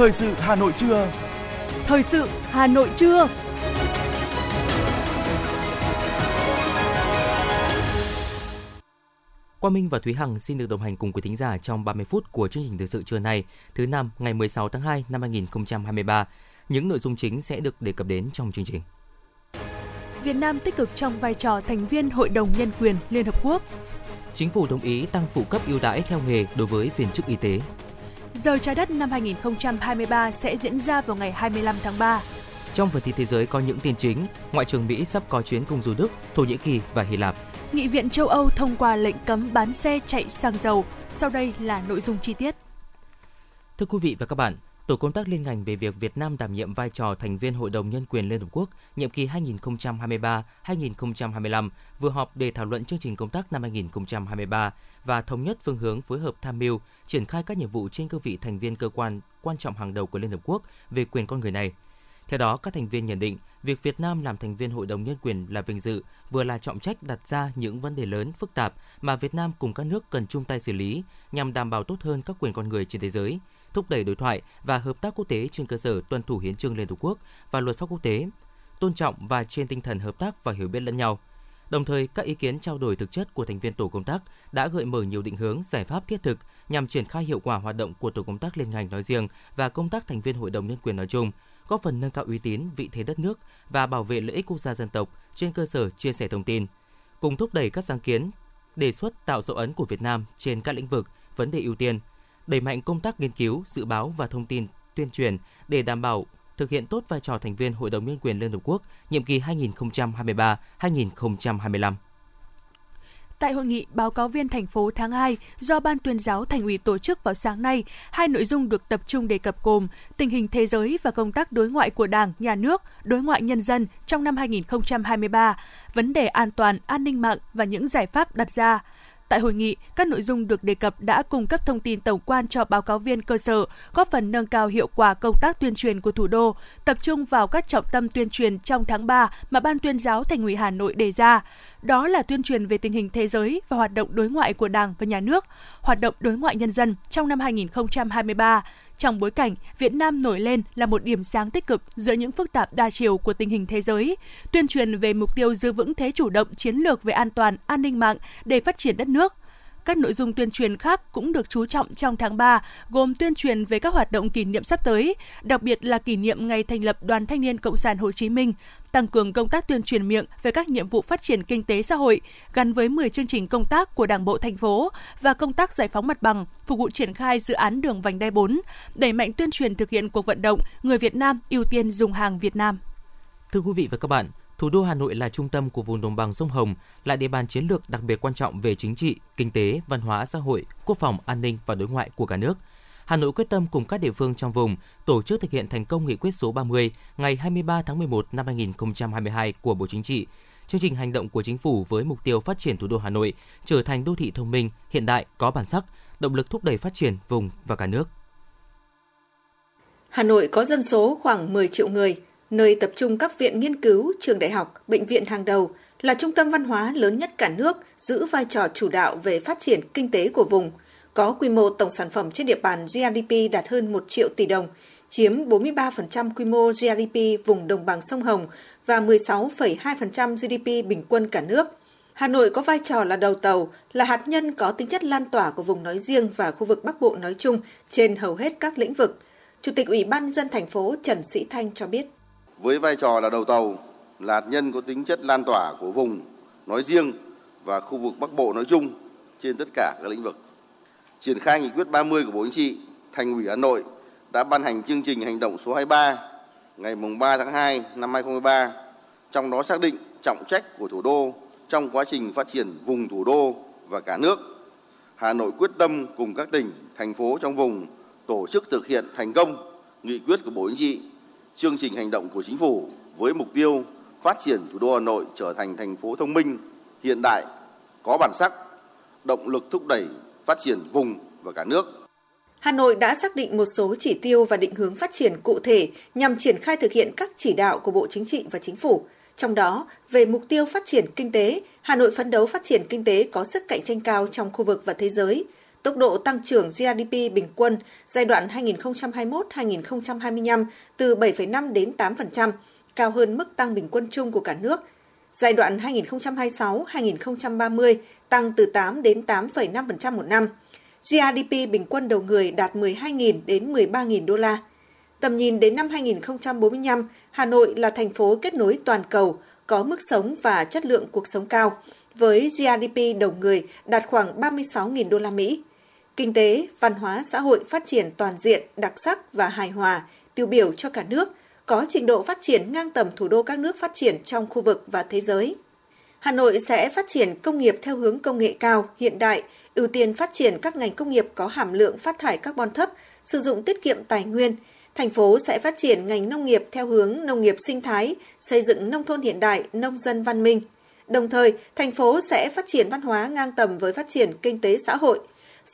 Thời sự Hà Nội trưa. Thời sự Hà Nội trưa. Quang Minh và Thúy Hằng xin được đồng hành cùng quý thính giả trong 30 phút của chương trình thời sự trưa nay, thứ năm ngày 16 tháng 2 năm 2023. Những nội dung chính sẽ được đề cập đến trong chương trình. Việt Nam tích cực trong vai trò thành viên Hội đồng Nhân quyền Liên Hợp Quốc. Chính phủ đồng ý tăng phụ cấp ưu đãi theo nghề đối với viên chức y tế. Giờ trái đất năm 2023 sẽ diễn ra vào ngày 25 tháng 3. Trong phần tin thế giới có những tin chính, Ngoại trưởng Mỹ sắp có chuyến công du Đức, Thổ Nhĩ Kỳ và Hy Lạp. Nghị viện châu Âu thông qua lệnh cấm bán xe chạy xăng dầu. Sau đây là nội dung chi tiết. Thưa quý vị và các bạn, Tổ công tác liên ngành về việc Việt Nam đảm nhiệm vai trò thành viên Hội đồng Nhân quyền Liên Hợp Quốc nhiệm kỳ 2023-2025 vừa họp để thảo luận chương trình công tác năm 2023 và thống nhất phương hướng phối hợp tham mưu, triển khai các nhiệm vụ trên cương vị thành viên cơ quan quan trọng hàng đầu của Liên Hợp Quốc về quyền con người này. Theo đó, các thành viên nhận định việc Việt Nam làm thành viên Hội đồng Nhân quyền là vinh dự, vừa là trọng trách đặt ra những vấn đề lớn, phức tạp mà Việt Nam cùng các nước cần chung tay xử lý nhằm đảm bảo tốt hơn các quyền con người trên thế giới, thúc đẩy đối thoại và hợp tác quốc tế trên cơ sở tuân thủ hiến trương Liên Hợp Quốc và luật pháp quốc tế, tôn trọng và trên tinh thần hợp tác và hiểu biết lẫn nhau. Đồng thời, các ý kiến trao đổi thực chất của thành viên tổ công tác đã gợi mở nhiều định hướng, giải pháp thiết thực nhằm triển khai hiệu quả hoạt động của tổ công tác liên ngành nói riêng và công tác thành viên Hội đồng Nhân quyền nói chung, góp phần nâng cao uy tín, vị thế đất nước và bảo vệ lợi ích quốc gia dân tộc trên cơ sở chia sẻ thông tin, cùng thúc đẩy các sáng kiến, đề xuất tạo dấu ấn của Việt Nam trên các lĩnh vực, vấn đề ưu tiên, đẩy mạnh công tác nghiên cứu, dự báo và thông tin tuyên truyền để đảm bảo thực hiện tốt vai trò thành viên Hội đồng Nhân quyền Liên Hợp Quốc nhiệm kỳ 2023-2025. Tại hội nghị báo cáo viên thành phố tháng 2 do Ban tuyên giáo Thành ủy tổ chức vào sáng nay, hai nội dung được tập trung đề cập gồm tình hình thế giới và công tác đối ngoại của Đảng, Nhà nước, đối ngoại nhân dân trong năm 2023, vấn đề an toàn, an ninh mạng và những giải pháp đặt ra. Tại hội nghị, các nội dung được đề cập đã cung cấp thông tin tổng quan cho báo cáo viên cơ sở, góp phần nâng cao hiệu quả công tác tuyên truyền của thủ đô, tập trung vào các trọng tâm tuyên truyền trong tháng 3 mà Ban tuyên giáo Thành ủy Hà Nội đề ra. Đó là tuyên truyền về tình hình thế giới và hoạt động đối ngoại của Đảng và Nhà nước, hoạt động đối ngoại nhân dân trong năm 2023, trong bối cảnh Việt Nam nổi lên là một điểm sáng tích cực giữa những phức tạp đa chiều của tình hình thế giới, tuyên truyền về mục tiêu giữ vững thế chủ động chiến lược về an toàn, an ninh mạng để phát triển đất nước, các nội dung tuyên truyền khác cũng được chú trọng trong tháng 3, gồm tuyên truyền về các hoạt động kỷ niệm sắp tới, đặc biệt là kỷ niệm ngày thành lập Đoàn Thanh niên Cộng sản Hồ Chí Minh, tăng cường công tác tuyên truyền miệng về các nhiệm vụ phát triển kinh tế xã hội gắn với 10 chương trình công tác của Đảng bộ thành phố và công tác giải phóng mặt bằng, phục vụ triển khai dự án đường vành đai 4, đẩy mạnh tuyên truyền thực hiện cuộc vận động người Việt Nam ưu tiên dùng hàng Việt Nam. Thưa quý vị và các bạn, thủ đô Hà Nội là trung tâm của vùng đồng bằng sông Hồng, là địa bàn chiến lược đặc biệt quan trọng về chính trị, kinh tế, văn hóa, xã hội, quốc phòng, an ninh và đối ngoại của cả nước. Hà Nội quyết tâm cùng các địa phương trong vùng tổ chức thực hiện thành công nghị quyết số 30 ngày 23 tháng 11 năm 2022 của Bộ Chính trị, chương trình hành động của chính phủ với mục tiêu phát triển thủ đô Hà Nội trở thành đô thị thông minh, hiện đại, có bản sắc, động lực thúc đẩy phát triển vùng và cả nước. Hà Nội có dân số khoảng 10 triệu người, nơi tập trung các viện nghiên cứu, trường đại học, bệnh viện hàng đầu, là trung tâm văn hóa lớn nhất cả nước, giữ vai trò chủ đạo về phát triển kinh tế của vùng, có quy mô tổng sản phẩm trên địa bàn GDP đạt hơn 1 triệu tỷ đồng, chiếm 43% quy mô GDP vùng đồng bằng sông Hồng và 16,2% GDP bình quân cả nước. Hà Nội có vai trò là đầu tàu, là hạt nhân có tính chất lan tỏa của vùng nói riêng và khu vực Bắc Bộ nói chung trên hầu hết các lĩnh vực. Chủ tịch Ủy ban dân thành phố Trần Sĩ Thanh cho biết với vai trò là đầu tàu, là hạt nhân có tính chất lan tỏa của vùng nói riêng và khu vực Bắc Bộ nói chung trên tất cả các lĩnh vực. Triển khai nghị quyết 30 của Bộ Chính trị, Thành ủy Hà Nội đã ban hành chương trình hành động số 23 ngày 3 tháng 2 năm 2023, trong đó xác định trọng trách của thủ đô trong quá trình phát triển vùng thủ đô và cả nước. Hà Nội quyết tâm cùng các tỉnh, thành phố trong vùng tổ chức thực hiện thành công nghị quyết của Bộ Chính trị chương trình hành động của chính phủ với mục tiêu phát triển thủ đô Hà Nội trở thành thành phố thông minh, hiện đại, có bản sắc, động lực thúc đẩy phát triển vùng và cả nước. Hà Nội đã xác định một số chỉ tiêu và định hướng phát triển cụ thể nhằm triển khai thực hiện các chỉ đạo của Bộ Chính trị và Chính phủ. Trong đó, về mục tiêu phát triển kinh tế, Hà Nội phấn đấu phát triển kinh tế có sức cạnh tranh cao trong khu vực và thế giới, tốc độ tăng trưởng GDP bình quân giai đoạn 2021-2025 từ 7,5 đến 8%, cao hơn mức tăng bình quân chung của cả nước. Giai đoạn 2026-2030 tăng từ 8 đến 8,5% một năm. GDP bình quân đầu người đạt 12.000 đến 13.000 đô la. Tầm nhìn đến năm 2045, Hà Nội là thành phố kết nối toàn cầu, có mức sống và chất lượng cuộc sống cao, với GDP đầu người đạt khoảng 36.000 đô la Mỹ. Kinh tế, văn hóa, xã hội phát triển toàn diện, đặc sắc và hài hòa, tiêu biểu cho cả nước, có trình độ phát triển ngang tầm thủ đô các nước phát triển trong khu vực và thế giới. Hà Nội sẽ phát triển công nghiệp theo hướng công nghệ cao, hiện đại, ưu tiên phát triển các ngành công nghiệp có hàm lượng phát thải carbon thấp, sử dụng tiết kiệm tài nguyên. Thành phố sẽ phát triển ngành nông nghiệp theo hướng nông nghiệp sinh thái, xây dựng nông thôn hiện đại, nông dân văn minh. Đồng thời, thành phố sẽ phát triển văn hóa ngang tầm với phát triển kinh tế xã hội,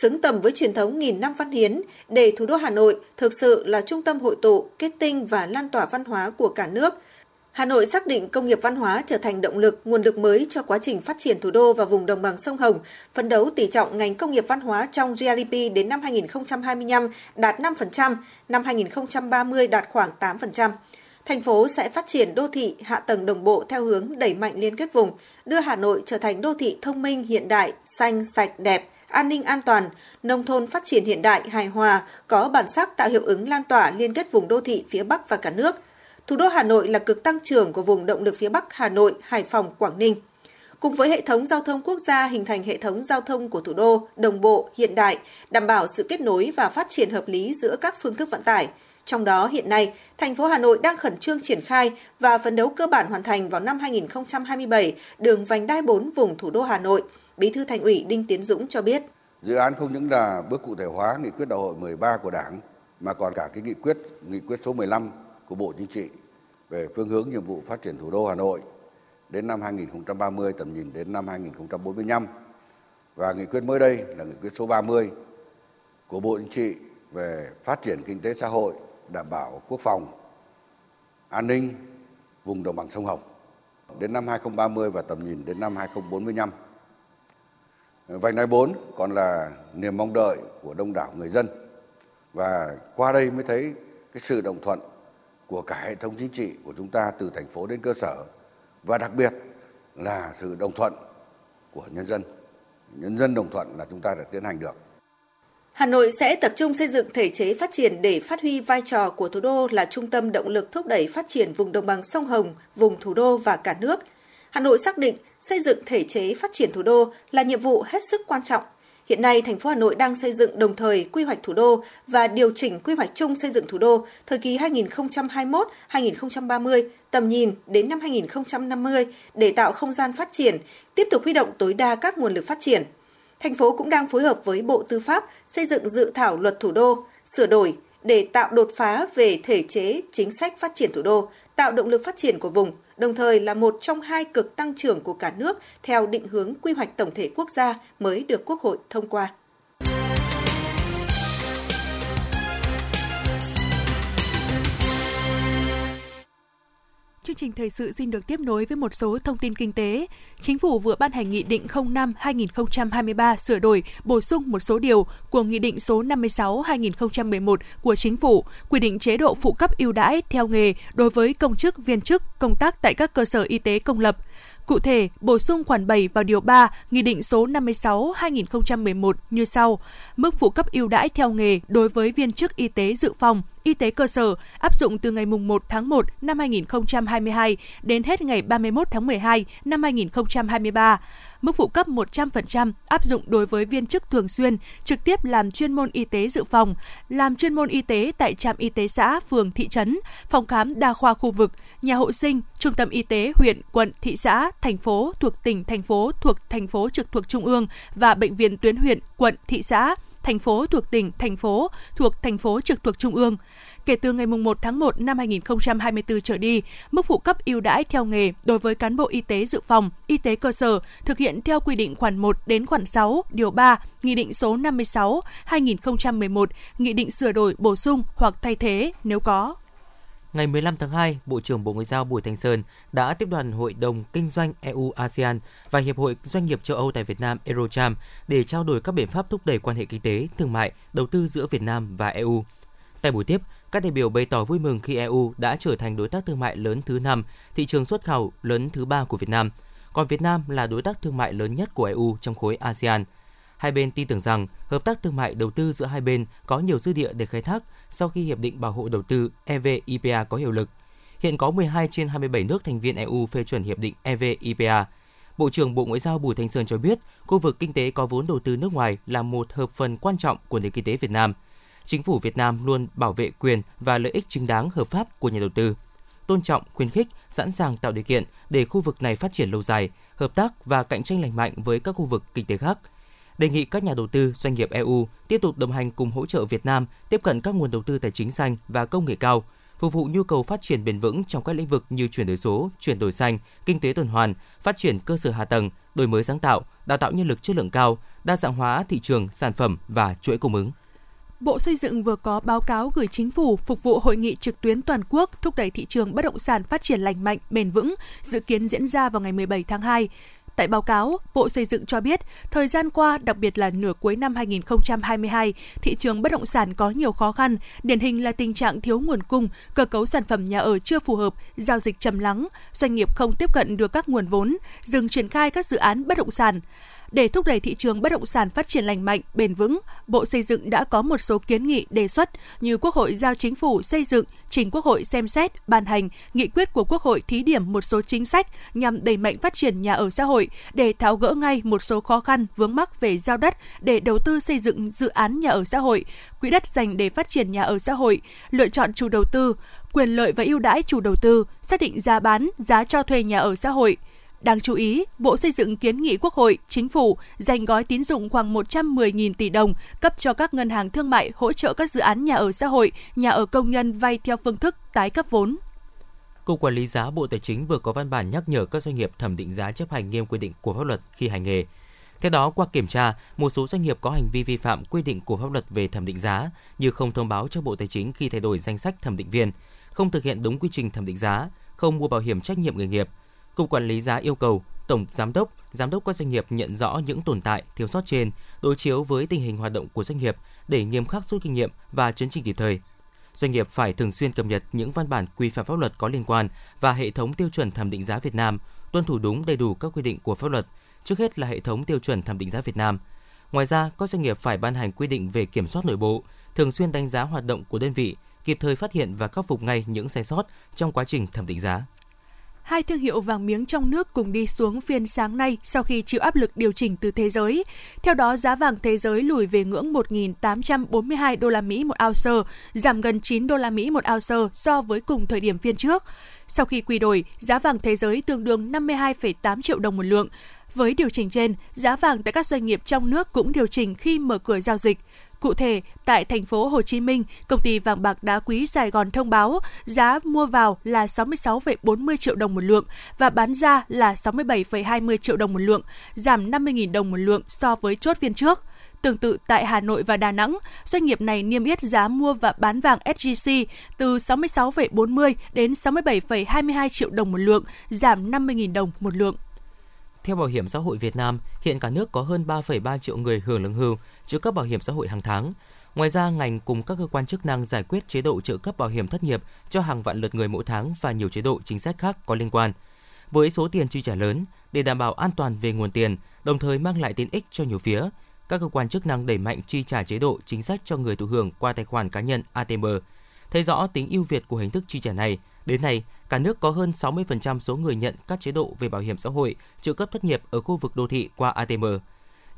xứng tầm với truyền thống nghìn năm văn hiến để thủ đô Hà Nội thực sự là trung tâm hội tụ, kết tinh và lan tỏa văn hóa của cả nước – Hà Nội xác định công nghiệp văn hóa trở thành động lực, nguồn lực mới cho quá trình phát triển thủ đô và vùng đồng bằng sông Hồng, phấn đấu tỷ trọng ngành công nghiệp văn hóa trong GDP đến năm 2025 đạt 5%, năm 2030 đạt khoảng 8%. Thành phố sẽ phát triển đô thị hạ tầng đồng bộ theo hướng đẩy mạnh liên kết vùng, đưa Hà Nội trở thành đô thị thông minh hiện đại, xanh, sạch, đẹp, an ninh an toàn, nông thôn phát triển hiện đại, hài hòa, có bản sắc tạo hiệu ứng lan tỏa liên kết vùng đô thị phía Bắc và cả nước – Thủ đô Hà Nội là cực tăng trưởng của vùng động lực phía Bắc Hà Nội, Hải Phòng, Quảng Ninh. Cùng với hệ thống giao thông quốc gia hình thành hệ thống giao thông của thủ đô đồng bộ, hiện đại, đảm bảo sự kết nối và phát triển hợp lý giữa các phương thức vận tải. Trong đó hiện nay, thành phố Hà Nội đang khẩn trương triển khai và phấn đấu cơ bản hoàn thành vào năm 2027 đường vành đai 4 vùng thủ đô Hà Nội. Bí thư Thành ủy Đinh Tiến Dũng cho biết. Dự án không những là bước cụ thể hóa nghị quyết đại hội 13 của Đảng mà còn cả cái nghị quyết nghị quyết số 15 của Bộ Chính trị về phương hướng nhiệm vụ phát triển thủ đô Hà Nội đến năm 2030 tầm nhìn đến năm 2045 và nghị quyết mới đây là nghị quyết số 30 của Bộ Chính trị về phát triển kinh tế xã hội, đảm bảo quốc phòng, an ninh vùng đồng bằng sông Hồng đến năm 2030 và tầm nhìn đến năm 2045. Vành đai 4 còn là niềm mong đợi của đông đảo người dân và qua đây mới thấy cái sự đồng thuận của cả hệ thống chính trị của chúng ta từ thành phố đến cơ sở và đặc biệt là sự đồng thuận của nhân dân. Nhân dân đồng thuận là chúng ta đã tiến hành được. Hà Nội sẽ tập trung xây dựng thể chế phát triển để phát huy vai trò của thủ đô là trung tâm động lực thúc đẩy phát triển vùng đồng bằng sông Hồng, vùng thủ đô và cả nước. Hà Nội xác định xây dựng thể chế phát triển thủ đô là nhiệm vụ hết sức quan trọng Hiện nay, thành phố Hà Nội đang xây dựng đồng thời quy hoạch thủ đô và điều chỉnh quy hoạch chung xây dựng thủ đô thời kỳ 2021-2030, tầm nhìn đến năm 2050 để tạo không gian phát triển, tiếp tục huy động tối đa các nguồn lực phát triển. Thành phố cũng đang phối hợp với Bộ Tư pháp xây dựng dự thảo luật thủ đô, sửa đổi để tạo đột phá về thể chế chính sách phát triển thủ đô, tạo động lực phát triển của vùng, đồng thời là một trong hai cực tăng trưởng của cả nước theo định hướng quy hoạch tổng thể quốc gia mới được Quốc hội thông qua. Chương trình thời sự xin được tiếp nối với một số thông tin kinh tế. Chính phủ vừa ban hành Nghị định 05-2023 sửa đổi, bổ sung một số điều của Nghị định số 56-2011 của Chính phủ, quy định chế độ phụ cấp ưu đãi theo nghề đối với công chức, viên chức công tác tại các cơ sở y tế công lập. Cụ thể, bổ sung khoản 7 vào điều 3, Nghị định số 56-2011 như sau. Mức phụ cấp ưu đãi theo nghề đối với viên chức y tế dự phòng, y tế cơ sở áp dụng từ ngày 1 tháng 1 năm 2022 đến hết ngày 31 tháng 12 năm 2023. Mức phụ cấp 100% áp dụng đối với viên chức thường xuyên, trực tiếp làm chuyên môn y tế dự phòng, làm chuyên môn y tế tại trạm y tế xã, phường, thị trấn, phòng khám đa khoa khu vực, nhà hộ sinh, trung tâm y tế huyện, quận, thị xã, thành phố thuộc tỉnh, thành phố thuộc thành phố trực thuộc trung ương và bệnh viện tuyến huyện, quận, thị xã, thành phố thuộc tỉnh, thành phố thuộc thành phố trực thuộc trung ương. Kể từ ngày 1 tháng 1 năm 2024 trở đi, mức phụ cấp ưu đãi theo nghề đối với cán bộ y tế dự phòng, y tế cơ sở thực hiện theo quy định khoản 1 đến khoản 6, điều 3, Nghị định số 56/2011, Nghị định sửa đổi bổ sung hoặc thay thế nếu có ngày 15 tháng 2, Bộ trưởng Bộ Ngoại giao Bùi Thanh Sơn đã tiếp đoàn Hội đồng Kinh doanh EU-ASEAN và Hiệp hội Doanh nghiệp châu Âu tại Việt Nam Eurocharm để trao đổi các biện pháp thúc đẩy quan hệ kinh tế, thương mại, đầu tư giữa Việt Nam và EU. Tại buổi tiếp, các đại biểu bày tỏ vui mừng khi EU đã trở thành đối tác thương mại lớn thứ 5, thị trường xuất khẩu lớn thứ 3 của Việt Nam, còn Việt Nam là đối tác thương mại lớn nhất của EU trong khối ASEAN. Hai bên tin tưởng rằng hợp tác thương mại đầu tư giữa hai bên có nhiều dư địa để khai thác sau khi hiệp định bảo hộ đầu tư EVIPA có hiệu lực. Hiện có 12 trên 27 nước thành viên EU phê chuẩn hiệp định EVIPA. Bộ trưởng Bộ Ngoại giao Bùi Thanh Sơn cho biết, khu vực kinh tế có vốn đầu tư nước ngoài là một hợp phần quan trọng của nền kinh tế Việt Nam. Chính phủ Việt Nam luôn bảo vệ quyền và lợi ích chính đáng hợp pháp của nhà đầu tư, tôn trọng, khuyến khích, sẵn sàng tạo điều kiện để khu vực này phát triển lâu dài, hợp tác và cạnh tranh lành mạnh với các khu vực kinh tế khác – đề nghị các nhà đầu tư, doanh nghiệp EU tiếp tục đồng hành cùng hỗ trợ Việt Nam tiếp cận các nguồn đầu tư tài chính xanh và công nghệ cao, phục vụ nhu cầu phát triển bền vững trong các lĩnh vực như chuyển đổi số, chuyển đổi xanh, kinh tế tuần hoàn, phát triển cơ sở hạ tầng, đổi mới sáng tạo, đào tạo nhân lực chất lượng cao, đa dạng hóa thị trường, sản phẩm và chuỗi cung ứng. Bộ Xây dựng vừa có báo cáo gửi chính phủ phục vụ hội nghị trực tuyến toàn quốc thúc đẩy thị trường bất động sản phát triển lành mạnh, bền vững, dự kiến diễn ra vào ngày 17 tháng 2. Tại báo cáo, Bộ Xây dựng cho biết, thời gian qua, đặc biệt là nửa cuối năm 2022, thị trường bất động sản có nhiều khó khăn, điển hình là tình trạng thiếu nguồn cung, cơ cấu sản phẩm nhà ở chưa phù hợp, giao dịch trầm lắng, doanh nghiệp không tiếp cận được các nguồn vốn, dừng triển khai các dự án bất động sản. Để thúc đẩy thị trường bất động sản phát triển lành mạnh, bền vững, Bộ Xây dựng đã có một số kiến nghị đề xuất như Quốc hội giao chính phủ xây dựng, trình Quốc hội xem xét, ban hành nghị quyết của Quốc hội thí điểm một số chính sách nhằm đẩy mạnh phát triển nhà ở xã hội để tháo gỡ ngay một số khó khăn vướng mắc về giao đất để đầu tư xây dựng dự án nhà ở xã hội, quỹ đất dành để phát triển nhà ở xã hội, lựa chọn chủ đầu tư, quyền lợi và ưu đãi chủ đầu tư, xác định giá bán, giá cho thuê nhà ở xã hội, Đáng chú ý, Bộ Xây dựng kiến nghị Quốc hội, Chính phủ dành gói tín dụng khoảng 110.000 tỷ đồng cấp cho các ngân hàng thương mại hỗ trợ các dự án nhà ở xã hội, nhà ở công nhân vay theo phương thức tái cấp vốn. Cục Quản lý giá Bộ Tài chính vừa có văn bản nhắc nhở các doanh nghiệp thẩm định giá chấp hành nghiêm quy định của pháp luật khi hành nghề. Theo đó, qua kiểm tra, một số doanh nghiệp có hành vi vi phạm quy định của pháp luật về thẩm định giá như không thông báo cho Bộ Tài chính khi thay đổi danh sách thẩm định viên, không thực hiện đúng quy trình thẩm định giá, không mua bảo hiểm trách nhiệm nghề nghiệp – Cục Quản lý giá yêu cầu Tổng Giám đốc, Giám đốc các doanh nghiệp nhận rõ những tồn tại, thiếu sót trên, đối chiếu với tình hình hoạt động của doanh nghiệp để nghiêm khắc rút kinh nghiệm và chấn chỉnh kịp thời. Doanh nghiệp phải thường xuyên cập nhật những văn bản quy phạm pháp luật có liên quan và hệ thống tiêu chuẩn thẩm định giá Việt Nam, tuân thủ đúng đầy đủ các quy định của pháp luật, trước hết là hệ thống tiêu chuẩn thẩm định giá Việt Nam. Ngoài ra, các doanh nghiệp phải ban hành quy định về kiểm soát nội bộ, thường xuyên đánh giá hoạt động của đơn vị, kịp thời phát hiện và khắc phục ngay những sai sót trong quá trình thẩm định giá hai thương hiệu vàng miếng trong nước cùng đi xuống phiên sáng nay sau khi chịu áp lực điều chỉnh từ thế giới. Theo đó, giá vàng thế giới lùi về ngưỡng 1.842 đô la Mỹ một ounce, giảm gần 9 đô la Mỹ một ounce so với cùng thời điểm phiên trước. Sau khi quy đổi, giá vàng thế giới tương đương 52,8 triệu đồng một lượng. Với điều chỉnh trên, giá vàng tại các doanh nghiệp trong nước cũng điều chỉnh khi mở cửa giao dịch. Cụ thể, tại thành phố Hồ Chí Minh, công ty vàng bạc đá quý Sài Gòn thông báo giá mua vào là 66,40 triệu đồng một lượng và bán ra là 67,20 triệu đồng một lượng, giảm 50.000 đồng một lượng so với chốt phiên trước. Tương tự tại Hà Nội và Đà Nẵng, doanh nghiệp này niêm yết giá mua và bán vàng SJC từ 66,40 đến 67,22 triệu đồng một lượng, giảm 50.000 đồng một lượng. Theo Bảo hiểm xã hội Việt Nam, hiện cả nước có hơn 3,3 triệu người hưởng lương hưu, trợ cấp bảo hiểm xã hội hàng tháng. Ngoài ra, ngành cùng các cơ quan chức năng giải quyết chế độ trợ cấp bảo hiểm thất nghiệp cho hàng vạn lượt người mỗi tháng và nhiều chế độ chính sách khác có liên quan. Với số tiền chi trả lớn, để đảm bảo an toàn về nguồn tiền, đồng thời mang lại tiện ích cho nhiều phía, các cơ quan chức năng đẩy mạnh chi trả chế độ chính sách cho người thụ hưởng qua tài khoản cá nhân ATM. Thấy rõ tính ưu việt của hình thức chi trả này, đến nay, cả nước có hơn 60% số người nhận các chế độ về bảo hiểm xã hội, trợ cấp thất nghiệp ở khu vực đô thị qua ATM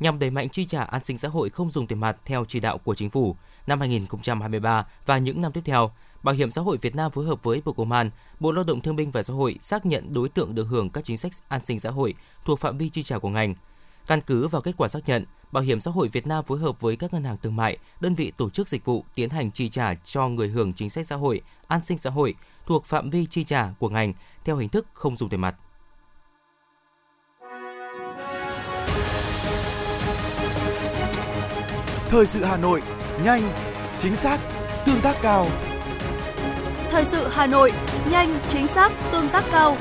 nhằm đẩy mạnh chi trả an sinh xã hội không dùng tiền mặt theo chỉ đạo của chính phủ năm 2023 và những năm tiếp theo. Bảo hiểm xã hội Việt Nam phối hợp với Bộ Công an, Bộ Lao động Thương binh và Xã hội xác nhận đối tượng được hưởng các chính sách an sinh xã hội thuộc phạm vi chi trả của ngành. Căn cứ vào kết quả xác nhận, Bảo hiểm xã hội Việt Nam phối hợp với các ngân hàng thương mại, đơn vị tổ chức dịch vụ tiến hành chi trả cho người hưởng chính sách xã hội, an sinh xã hội thuộc phạm vi chi trả của ngành theo hình thức không dùng tiền mặt. Thời sự Hà Nội, nhanh, chính xác, tương tác cao. Thời sự Hà Nội, nhanh, chính xác, tương tác cao.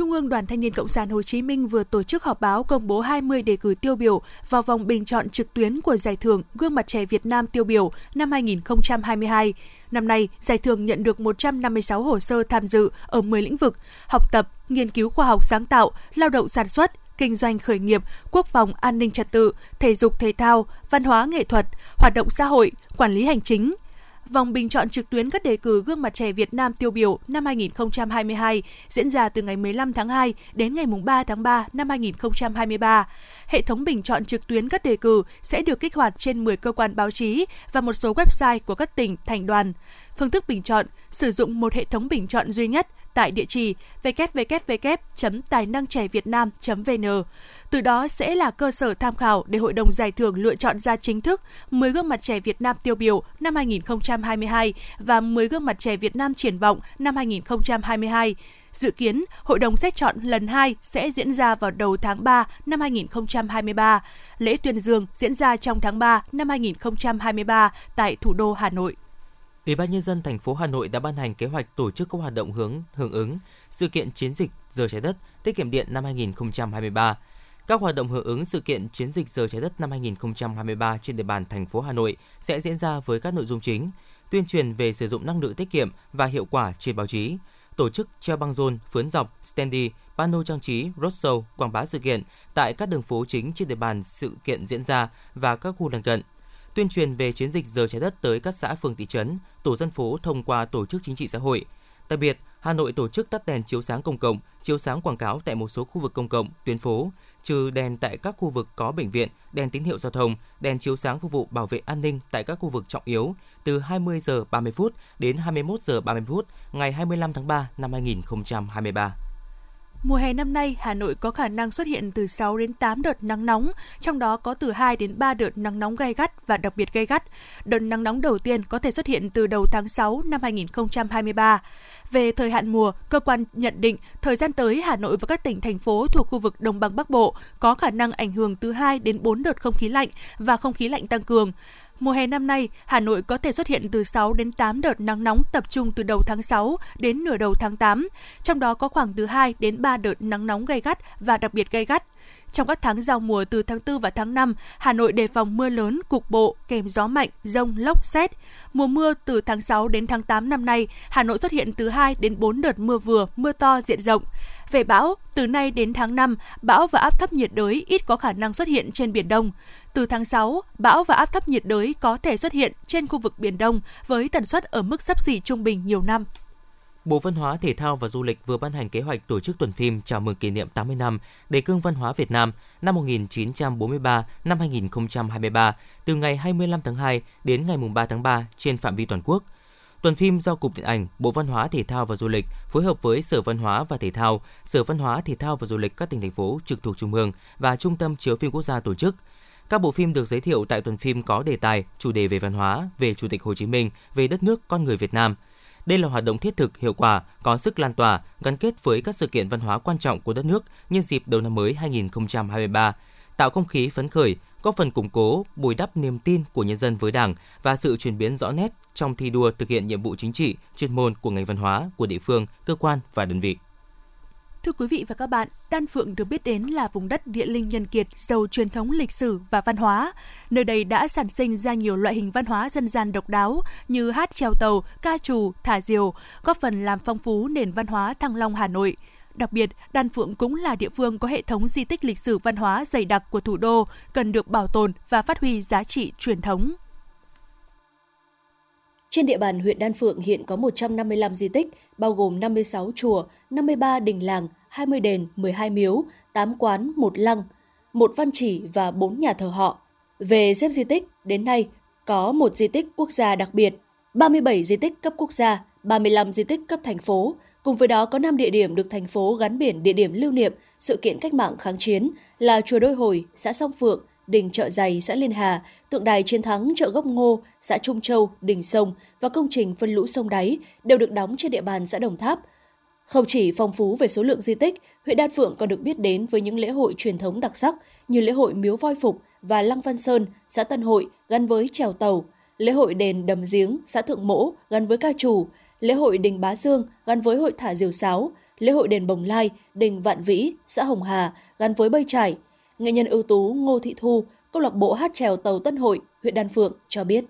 Trung ương Đoàn Thanh niên Cộng sản Hồ Chí Minh vừa tổ chức họp báo công bố 20 đề cử tiêu biểu vào vòng bình chọn trực tuyến của giải thưởng Gương mặt trẻ Việt Nam tiêu biểu năm 2022. Năm nay, giải thưởng nhận được 156 hồ sơ tham dự ở 10 lĩnh vực: học tập, nghiên cứu khoa học sáng tạo, lao động sản xuất, kinh doanh khởi nghiệp, quốc phòng an ninh trật tự, thể dục thể thao, văn hóa nghệ thuật, hoạt động xã hội, quản lý hành chính, Vòng bình chọn trực tuyến các đề cử gương mặt trẻ Việt Nam tiêu biểu năm 2022 diễn ra từ ngày 15 tháng 2 đến ngày 3 tháng 3 năm 2023. Hệ thống bình chọn trực tuyến các đề cử sẽ được kích hoạt trên 10 cơ quan báo chí và một số website của các tỉnh, thành đoàn. Phương thức bình chọn sử dụng một hệ thống bình chọn duy nhất tại địa chỉ www.tài năng trẻ việt nam.vn. Từ đó sẽ là cơ sở tham khảo để Hội đồng Giải thưởng lựa chọn ra chính thức 10 gương mặt trẻ Việt Nam tiêu biểu năm 2022 và 10 gương mặt trẻ Việt Nam triển vọng năm 2022. Dự kiến, Hội đồng xét chọn lần 2 sẽ diễn ra vào đầu tháng 3 năm 2023. Lễ tuyên dương diễn ra trong tháng 3 năm 2023 tại thủ đô Hà Nội. Ủy ban nhân dân thành phố Hà Nội đã ban hành kế hoạch tổ chức các hoạt động hướng hưởng ứng sự kiện chiến dịch giờ trái đất tiết kiệm điện năm 2023. Các hoạt động hưởng ứng sự kiện chiến dịch giờ trái đất năm 2023 trên địa bàn thành phố Hà Nội sẽ diễn ra với các nội dung chính: tuyên truyền về sử dụng năng lượng tiết kiệm và hiệu quả trên báo chí, tổ chức treo băng rôn, phướn dọc, standee, pano trang trí, roadshow, quảng bá sự kiện tại các đường phố chính trên địa bàn sự kiện diễn ra và các khu lân cận tuyên truyền về chiến dịch giờ trái đất tới các xã phường thị trấn, tổ dân phố thông qua tổ chức chính trị xã hội. Đặc biệt, Hà Nội tổ chức tắt đèn chiếu sáng công cộng, chiếu sáng quảng cáo tại một số khu vực công cộng, tuyến phố, trừ đèn tại các khu vực có bệnh viện, đèn tín hiệu giao thông, đèn chiếu sáng phục vụ bảo vệ an ninh tại các khu vực trọng yếu từ 20 giờ 30 phút đến 21 giờ 30 phút ngày 25 tháng 3 năm 2023. Mùa hè năm nay, Hà Nội có khả năng xuất hiện từ 6 đến 8 đợt nắng nóng, trong đó có từ 2 đến 3 đợt nắng nóng gay gắt và đặc biệt gay gắt. Đợt nắng nóng đầu tiên có thể xuất hiện từ đầu tháng 6 năm 2023. Về thời hạn mùa, cơ quan nhận định thời gian tới Hà Nội và các tỉnh thành phố thuộc khu vực đồng bằng Bắc Bộ có khả năng ảnh hưởng từ 2 đến 4 đợt không khí lạnh và không khí lạnh tăng cường. Mùa hè năm nay, Hà Nội có thể xuất hiện từ 6 đến 8 đợt nắng nóng tập trung từ đầu tháng 6 đến nửa đầu tháng 8, trong đó có khoảng từ 2 đến 3 đợt nắng nóng gay gắt và đặc biệt gay gắt. Trong các tháng giao mùa từ tháng 4 và tháng 5, Hà Nội đề phòng mưa lớn cục bộ kèm gió mạnh, rông, lốc, xét. Mùa mưa từ tháng 6 đến tháng 8 năm nay, Hà Nội xuất hiện từ 2 đến 4 đợt mưa vừa, mưa to diện rộng. Về bão, từ nay đến tháng 5, bão và áp thấp nhiệt đới ít có khả năng xuất hiện trên Biển Đông. Từ tháng 6, bão và áp thấp nhiệt đới có thể xuất hiện trên khu vực Biển Đông với tần suất ở mức sấp xỉ trung bình nhiều năm. Bộ Văn hóa, Thể thao và Du lịch vừa ban hành kế hoạch tổ chức tuần phim chào mừng kỷ niệm 80 năm Đề cương văn hóa Việt Nam năm 1943 năm 2023 từ ngày 25 tháng 2 đến ngày 3 tháng 3 trên phạm vi toàn quốc. Tuần phim do Cục Điện ảnh, Bộ Văn hóa, Thể thao và Du lịch phối hợp với Sở Văn hóa và Thể thao, Sở Văn hóa, Thể thao và Du lịch các tỉnh thành phố trực thuộc Trung ương và Trung tâm chiếu phim quốc gia tổ chức – các bộ phim được giới thiệu tại tuần phim có đề tài, chủ đề về văn hóa, về Chủ tịch Hồ Chí Minh, về đất nước, con người Việt Nam. Đây là hoạt động thiết thực, hiệu quả, có sức lan tỏa, gắn kết với các sự kiện văn hóa quan trọng của đất nước nhân dịp đầu năm mới 2023, tạo không khí phấn khởi, góp phần củng cố, bồi đắp niềm tin của nhân dân với Đảng và sự chuyển biến rõ nét trong thi đua thực hiện nhiệm vụ chính trị, chuyên môn của ngành văn hóa, của địa phương, cơ quan và đơn vị. Thưa quý vị và các bạn, Đan Phượng được biết đến là vùng đất địa linh nhân kiệt, giàu truyền thống lịch sử và văn hóa. Nơi đây đã sản sinh ra nhiều loại hình văn hóa dân gian độc đáo như hát treo tàu, ca trù, thả diều, góp phần làm phong phú nền văn hóa Thăng Long Hà Nội. Đặc biệt, Đan Phượng cũng là địa phương có hệ thống di tích lịch sử văn hóa dày đặc của thủ đô, cần được bảo tồn và phát huy giá trị truyền thống. Trên địa bàn huyện Đan Phượng hiện có 155 di tích, bao gồm 56 chùa, 53 đình làng, 20 đền, 12 miếu, 8 quán, 1 lăng, 1 văn chỉ và 4 nhà thờ họ. Về xếp di tích, đến nay có một di tích quốc gia đặc biệt, 37 di tích cấp quốc gia, 35 di tích cấp thành phố, Cùng với đó có 5 địa điểm được thành phố gắn biển địa điểm lưu niệm sự kiện cách mạng kháng chiến là chùa Đôi Hồi, xã Song Phượng, đình chợ dày xã Liên Hà, tượng đài chiến thắng chợ Gốc Ngô, xã Trung Châu, đình Sông và công trình phân lũ sông đáy đều được đóng trên địa bàn xã Đồng Tháp. Không chỉ phong phú về số lượng di tích, huyện Đan Phượng còn được biết đến với những lễ hội truyền thống đặc sắc như lễ hội Miếu Voi Phục và Lăng Văn Sơn, xã Tân Hội gắn với trèo tàu, lễ hội đền Đầm Giếng, xã Thượng Mỗ gắn với ca trù, lễ hội đình Bá Dương gắn với hội thả diều sáo, lễ hội đền Bồng Lai, đình Vạn Vĩ, xã Hồng Hà gắn với bơi trải. Nghệ nhân ưu tú Ngô Thị Thu, câu lạc bộ hát trèo tàu Tân Hội, huyện Đan Phượng cho biết.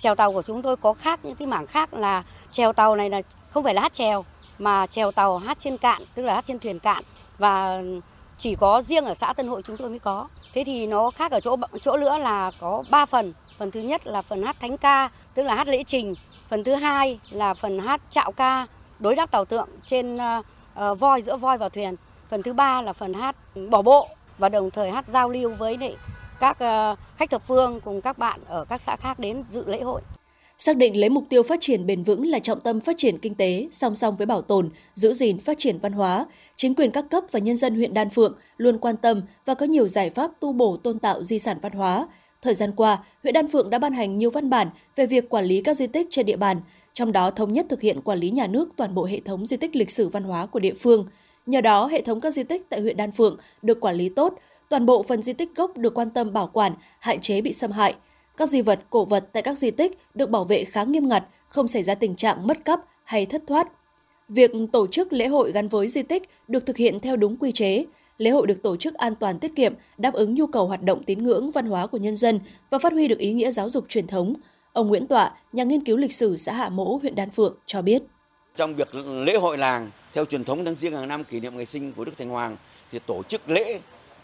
Trèo tàu của chúng tôi có khác những cái mảng khác là trèo tàu này là không phải là hát trèo mà trèo tàu hát trên cạn, tức là hát trên thuyền cạn và chỉ có riêng ở xã Tân Hội chúng tôi mới có. Thế thì nó khác ở chỗ chỗ nữa là có 3 phần. Phần thứ nhất là phần hát thánh ca, tức là hát lễ trình. Phần thứ hai là phần hát trạo ca, đối đáp tàu tượng trên uh, voi giữa voi và thuyền. Phần thứ ba là phần hát bỏ bộ và đồng thời hát giao lưu với các ờ, khách thập phương cùng các bạn ở các xã khác đến dự lễ hội. Xác định lấy mục tiêu phát triển bền vững là trọng tâm phát triển kinh tế song song với bảo tồn, giữ gìn phát triển văn hóa, chính quyền các cấp và nhân dân huyện Đan Phượng luôn quan tâm và có nhiều giải pháp tu bổ tôn tạo di sản văn hóa. Thời gian qua, huyện Đan Phượng đã ban hành nhiều văn bản về việc quản lý các di tích trên địa bàn, trong đó thống nhất thực hiện quản lý nhà nước toàn bộ hệ thống di tích lịch sử văn hóa của địa phương. Nhờ đó, hệ thống các di tích tại huyện Đan Phượng được quản lý tốt, toàn bộ phần di tích gốc được quan tâm bảo quản, hạn chế bị xâm hại – các di vật, cổ vật tại các di tích được bảo vệ khá nghiêm ngặt, không xảy ra tình trạng mất cắp hay thất thoát. Việc tổ chức lễ hội gắn với di tích được thực hiện theo đúng quy chế. Lễ hội được tổ chức an toàn tiết kiệm, đáp ứng nhu cầu hoạt động tín ngưỡng văn hóa của nhân dân và phát huy được ý nghĩa giáo dục truyền thống. Ông Nguyễn Tọa, nhà nghiên cứu lịch sử xã Hạ Mỗ, huyện Đan Phượng cho biết. Trong việc lễ hội làng, theo truyền thống tháng riêng hàng năm kỷ niệm ngày sinh của Đức Thành Hoàng, thì tổ chức lễ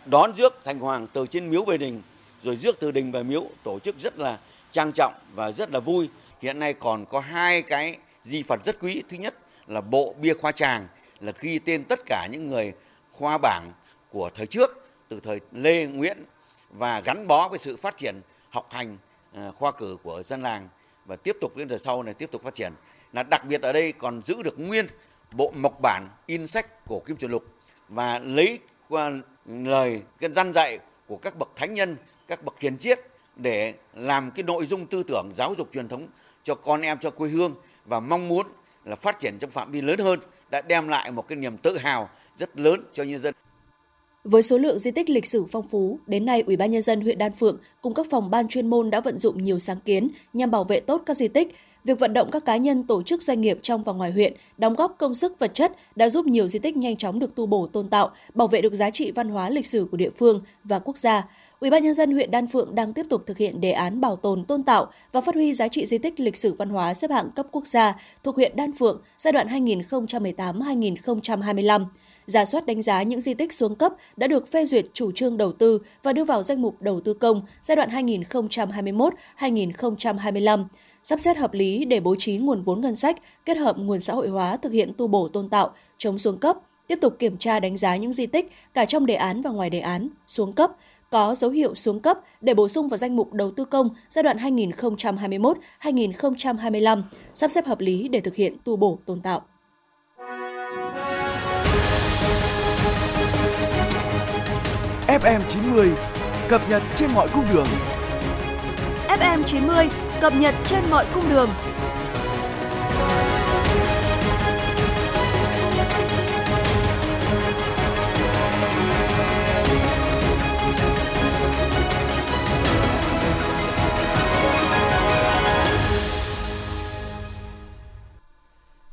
đón rước Thành Hoàng từ trên miếu về đình, rồi rước từ đình về miếu, tổ chức rất là trang trọng và rất là vui. Hiện nay còn có hai cái di vật rất quý. Thứ nhất là bộ bia khoa tràng, là ghi tên tất cả những người khoa bảng của thời trước, từ thời lê nguyễn, và gắn bó với sự phát triển học hành à, khoa cử của dân làng. Và tiếp tục đến thời sau này tiếp tục phát triển là đặc biệt ở đây còn giữ được nguyên bộ mộc bản in sách cổ kim truyền lục và lấy qua lời cái dân dạy của các bậc thánh nhân các bậc hiền triết để làm cái nội dung tư tưởng giáo dục truyền thống cho con em cho quê hương và mong muốn là phát triển trong phạm vi lớn hơn đã đem lại một cái niềm tự hào rất lớn cho nhân dân. Với số lượng di tích lịch sử phong phú, đến nay Ủy ban nhân dân huyện Đan Phượng cùng các phòng ban chuyên môn đã vận dụng nhiều sáng kiến nhằm bảo vệ tốt các di tích, Việc vận động các cá nhân, tổ chức doanh nghiệp trong và ngoài huyện đóng góp công sức vật chất đã giúp nhiều di tích nhanh chóng được tu bổ tôn tạo, bảo vệ được giá trị văn hóa lịch sử của địa phương và quốc gia. Ủy ban nhân dân huyện Đan Phượng đang tiếp tục thực hiện đề án bảo tồn tôn tạo và phát huy giá trị di tích lịch sử văn hóa xếp hạng cấp quốc gia thuộc huyện Đan Phượng giai đoạn 2018-2025 giả soát đánh giá những di tích xuống cấp đã được phê duyệt chủ trương đầu tư và đưa vào danh mục đầu tư công giai đoạn 2021-2025, sắp xếp hợp lý để bố trí nguồn vốn ngân sách, kết hợp nguồn xã hội hóa thực hiện tu bổ tôn tạo, chống xuống cấp, tiếp tục kiểm tra đánh giá những di tích cả trong đề án và ngoài đề án xuống cấp, có dấu hiệu xuống cấp để bổ sung vào danh mục đầu tư công giai đoạn 2021-2025, sắp xếp hợp lý để thực hiện tu bổ tôn tạo. FM90 cập nhật trên mọi cung đường. FM90 cập nhật trên mọi cung đường.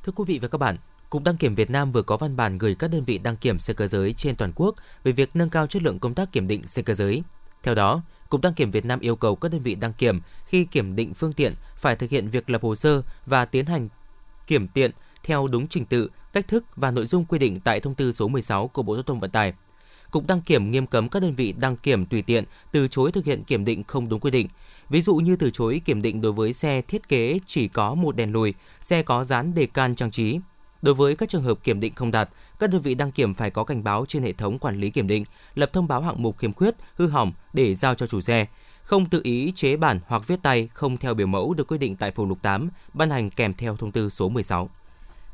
Thưa quý vị và các bạn, Cục Đăng kiểm Việt Nam vừa có văn bản gửi các đơn vị đăng kiểm xe cơ giới trên toàn quốc về việc nâng cao chất lượng công tác kiểm định xe cơ giới. Theo đó, Cục Đăng kiểm Việt Nam yêu cầu các đơn vị đăng kiểm khi kiểm định phương tiện phải thực hiện việc lập hồ sơ và tiến hành kiểm tiện theo đúng trình tự, cách thức và nội dung quy định tại thông tư số 16 của Bộ Giao thông Vận tải. Cục đăng kiểm nghiêm cấm các đơn vị đăng kiểm tùy tiện từ chối thực hiện kiểm định không đúng quy định. Ví dụ như từ chối kiểm định đối với xe thiết kế chỉ có một đèn lùi, xe có dán đề can trang trí. Đối với các trường hợp kiểm định không đạt, các đơn vị đăng kiểm phải có cảnh báo trên hệ thống quản lý kiểm định, lập thông báo hạng mục khiếm khuyết, hư hỏng để giao cho chủ xe, không tự ý chế bản hoặc viết tay không theo biểu mẫu được quy định tại phụ lục 8, ban hành kèm theo thông tư số 16.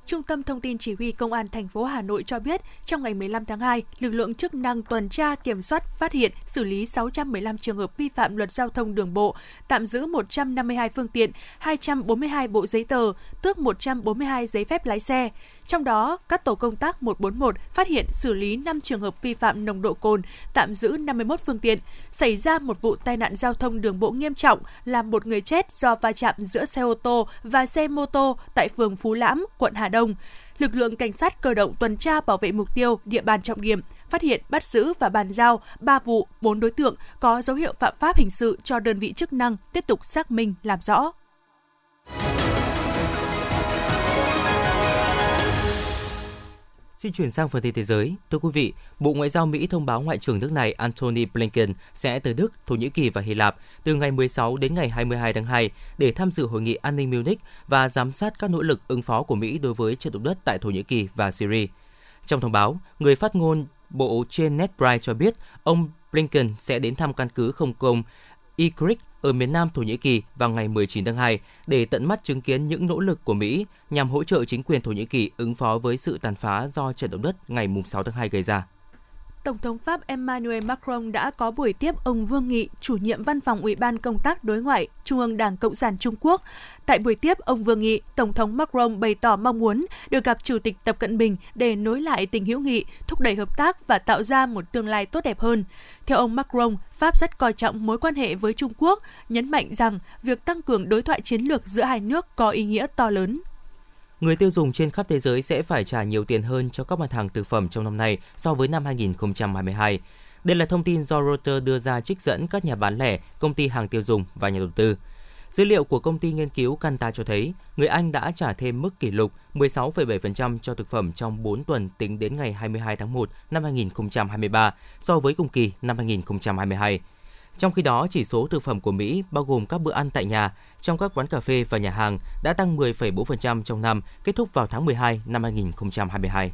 Trung tâm Thông tin Chỉ huy Công an thành phố Hà Nội cho biết, trong ngày 15 tháng 2, lực lượng chức năng tuần tra kiểm soát phát hiện xử lý 615 trường hợp vi phạm luật giao thông đường bộ, tạm giữ 152 phương tiện, 242 bộ giấy tờ, tước 142 giấy phép lái xe. Trong đó, các tổ công tác 141 phát hiện xử lý 5 trường hợp vi phạm nồng độ cồn, tạm giữ 51 phương tiện. Xảy ra một vụ tai nạn giao thông đường bộ nghiêm trọng, làm một người chết do va chạm giữa xe ô tô và xe mô tô tại phường Phú Lãm, quận Hà Đông. Lực lượng cảnh sát cơ động tuần tra bảo vệ mục tiêu, địa bàn trọng điểm, phát hiện bắt giữ và bàn giao 3 vụ, 4 đối tượng có dấu hiệu phạm pháp hình sự cho đơn vị chức năng tiếp tục xác minh làm rõ. Xin chuyển sang phần tin thế giới. Thưa quý vị, Bộ Ngoại giao Mỹ thông báo Ngoại trưởng nước này Antony Blinken sẽ tới Đức, Thổ Nhĩ Kỳ và Hy Lạp từ ngày 16 đến ngày 22 tháng 2 để tham dự hội nghị an ninh Munich và giám sát các nỗ lực ứng phó của Mỹ đối với trận động đất tại Thổ Nhĩ Kỳ và Syria. Trong thông báo, người phát ngôn Bộ trên Netbright cho biết ông Blinken sẽ đến thăm căn cứ không công E Ikrik ở miền Nam Thổ Nhĩ Kỳ vào ngày 19 tháng 2 để tận mắt chứng kiến những nỗ lực của Mỹ nhằm hỗ trợ chính quyền Thổ Nhĩ Kỳ ứng phó với sự tàn phá do trận động đất ngày 6 tháng 2 gây ra. Tổng thống Pháp Emmanuel Macron đã có buổi tiếp ông Vương Nghị, chủ nhiệm văn phòng Ủy ban Công tác Đối ngoại Trung ương Đảng Cộng sản Trung Quốc. Tại buổi tiếp ông Vương Nghị, Tổng thống Macron bày tỏ mong muốn được gặp Chủ tịch Tập Cận Bình để nối lại tình hữu nghị, thúc đẩy hợp tác và tạo ra một tương lai tốt đẹp hơn. Theo ông Macron, Pháp rất coi trọng mối quan hệ với Trung Quốc, nhấn mạnh rằng việc tăng cường đối thoại chiến lược giữa hai nước có ý nghĩa to lớn người tiêu dùng trên khắp thế giới sẽ phải trả nhiều tiền hơn cho các mặt hàng thực phẩm trong năm nay so với năm 2022. Đây là thông tin do Reuters đưa ra trích dẫn các nhà bán lẻ, công ty hàng tiêu dùng và nhà đầu tư. Dữ liệu của công ty nghiên cứu Kantar cho thấy, người Anh đã trả thêm mức kỷ lục 16,7% cho thực phẩm trong 4 tuần tính đến ngày 22 tháng 1 năm 2023 so với cùng kỳ năm 2022. Trong khi đó, chỉ số thực phẩm của Mỹ bao gồm các bữa ăn tại nhà trong các quán cà phê và nhà hàng đã tăng 10,4% trong năm, kết thúc vào tháng 12 năm 2022.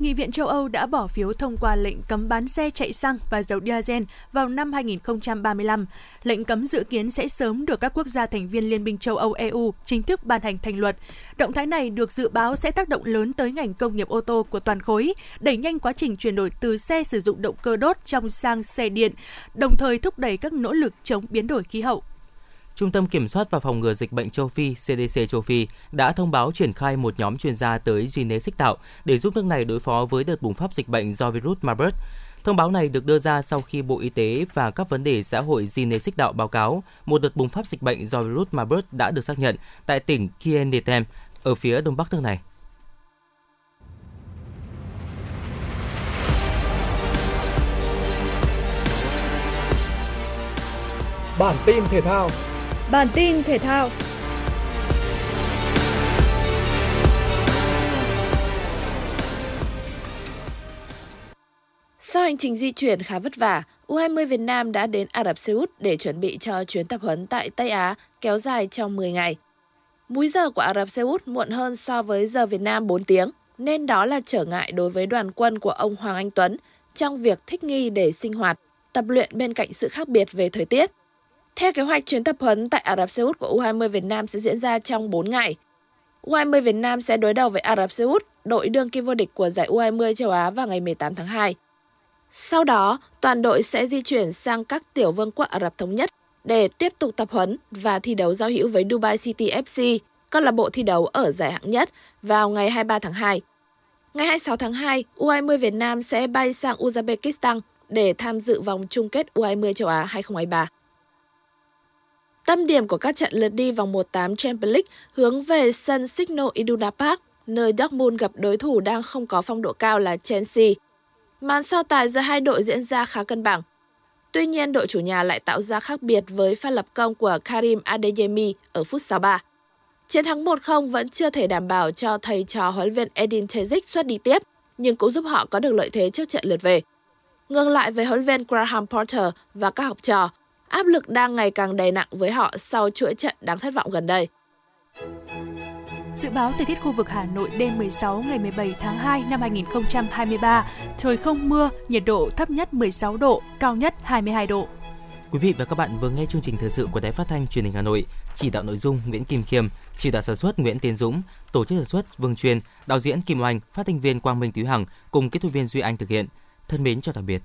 Nghị viện châu Âu đã bỏ phiếu thông qua lệnh cấm bán xe chạy xăng và dầu diesel vào năm 2035. Lệnh cấm dự kiến sẽ sớm được các quốc gia thành viên Liên minh châu Âu EU chính thức ban hành thành luật. Động thái này được dự báo sẽ tác động lớn tới ngành công nghiệp ô tô của toàn khối, đẩy nhanh quá trình chuyển đổi từ xe sử dụng động cơ đốt trong sang xe điện, đồng thời thúc đẩy các nỗ lực chống biến đổi khí hậu. Trung tâm Kiểm soát và Phòng ngừa Dịch bệnh châu Phi CDC châu Phi, đã thông báo triển khai một nhóm chuyên gia tới Guinea Xích Tạo để giúp nước này đối phó với đợt bùng phát dịch bệnh do virus Marburg. Thông báo này được đưa ra sau khi Bộ Y tế và các vấn đề xã hội Guinea Xích Đạo báo cáo một đợt bùng phát dịch bệnh do virus Marburg đã được xác nhận tại tỉnh Kienetem ở phía đông bắc nước này. Bản tin thể thao Bản tin thể thao Sau hành trình di chuyển khá vất vả, U20 Việt Nam đã đến Ả Rập Xê Út để chuẩn bị cho chuyến tập huấn tại Tây Á kéo dài trong 10 ngày. Múi giờ của Ả Rập Xê Út muộn hơn so với giờ Việt Nam 4 tiếng, nên đó là trở ngại đối với đoàn quân của ông Hoàng Anh Tuấn trong việc thích nghi để sinh hoạt, tập luyện bên cạnh sự khác biệt về thời tiết. Theo kế hoạch, chuyến tập huấn tại Ả Rập Xê Út của U20 Việt Nam sẽ diễn ra trong 4 ngày. U20 Việt Nam sẽ đối đầu với Ả Rập Xê Út, đội đương kim vô địch của giải U20 châu Á vào ngày 18 tháng 2. Sau đó, toàn đội sẽ di chuyển sang các tiểu vương quốc Ả Rập Thống Nhất để tiếp tục tập huấn và thi đấu giao hữu với Dubai City FC, câu lạc bộ thi đấu ở giải hạng nhất vào ngày 23 tháng 2. Ngày 26 tháng 2, U20 Việt Nam sẽ bay sang Uzbekistan để tham dự vòng chung kết U20 châu Á 2023. Tâm điểm của các trận lượt đi vòng 1/8 Champions League hướng về sân Signal Iduna Park, nơi Dortmund gặp đối thủ đang không có phong độ cao là Chelsea. Màn so tài giữa hai đội diễn ra khá cân bằng. Tuy nhiên, đội chủ nhà lại tạo ra khác biệt với pha lập công của Karim Adeyemi ở phút 63. Chiến thắng 1-0 vẫn chưa thể đảm bảo cho thầy trò huấn luyện Edin Terzic xuất đi tiếp, nhưng cũng giúp họ có được lợi thế trước trận lượt về. Ngược lại với huấn luyện Graham Potter và các học trò, áp lực đang ngày càng đầy nặng với họ sau chuỗi trận đáng thất vọng gần đây. Dự báo thời tiết khu vực Hà Nội đêm 16 ngày 17 tháng 2 năm 2023, trời không mưa, nhiệt độ thấp nhất 16 độ, cao nhất 22 độ. Quý vị và các bạn vừa nghe chương trình thời sự của Đài Phát thanh Truyền hình Hà Nội, chỉ đạo nội dung Nguyễn Kim Khiêm, chỉ đạo sản xuất Nguyễn Tiến Dũng, tổ chức sản xuất Vương Truyền, đạo diễn Kim Oanh, phát thanh viên Quang Minh Túy Hằng cùng kỹ thuật viên Duy Anh thực hiện. Thân mến chào tạm biệt.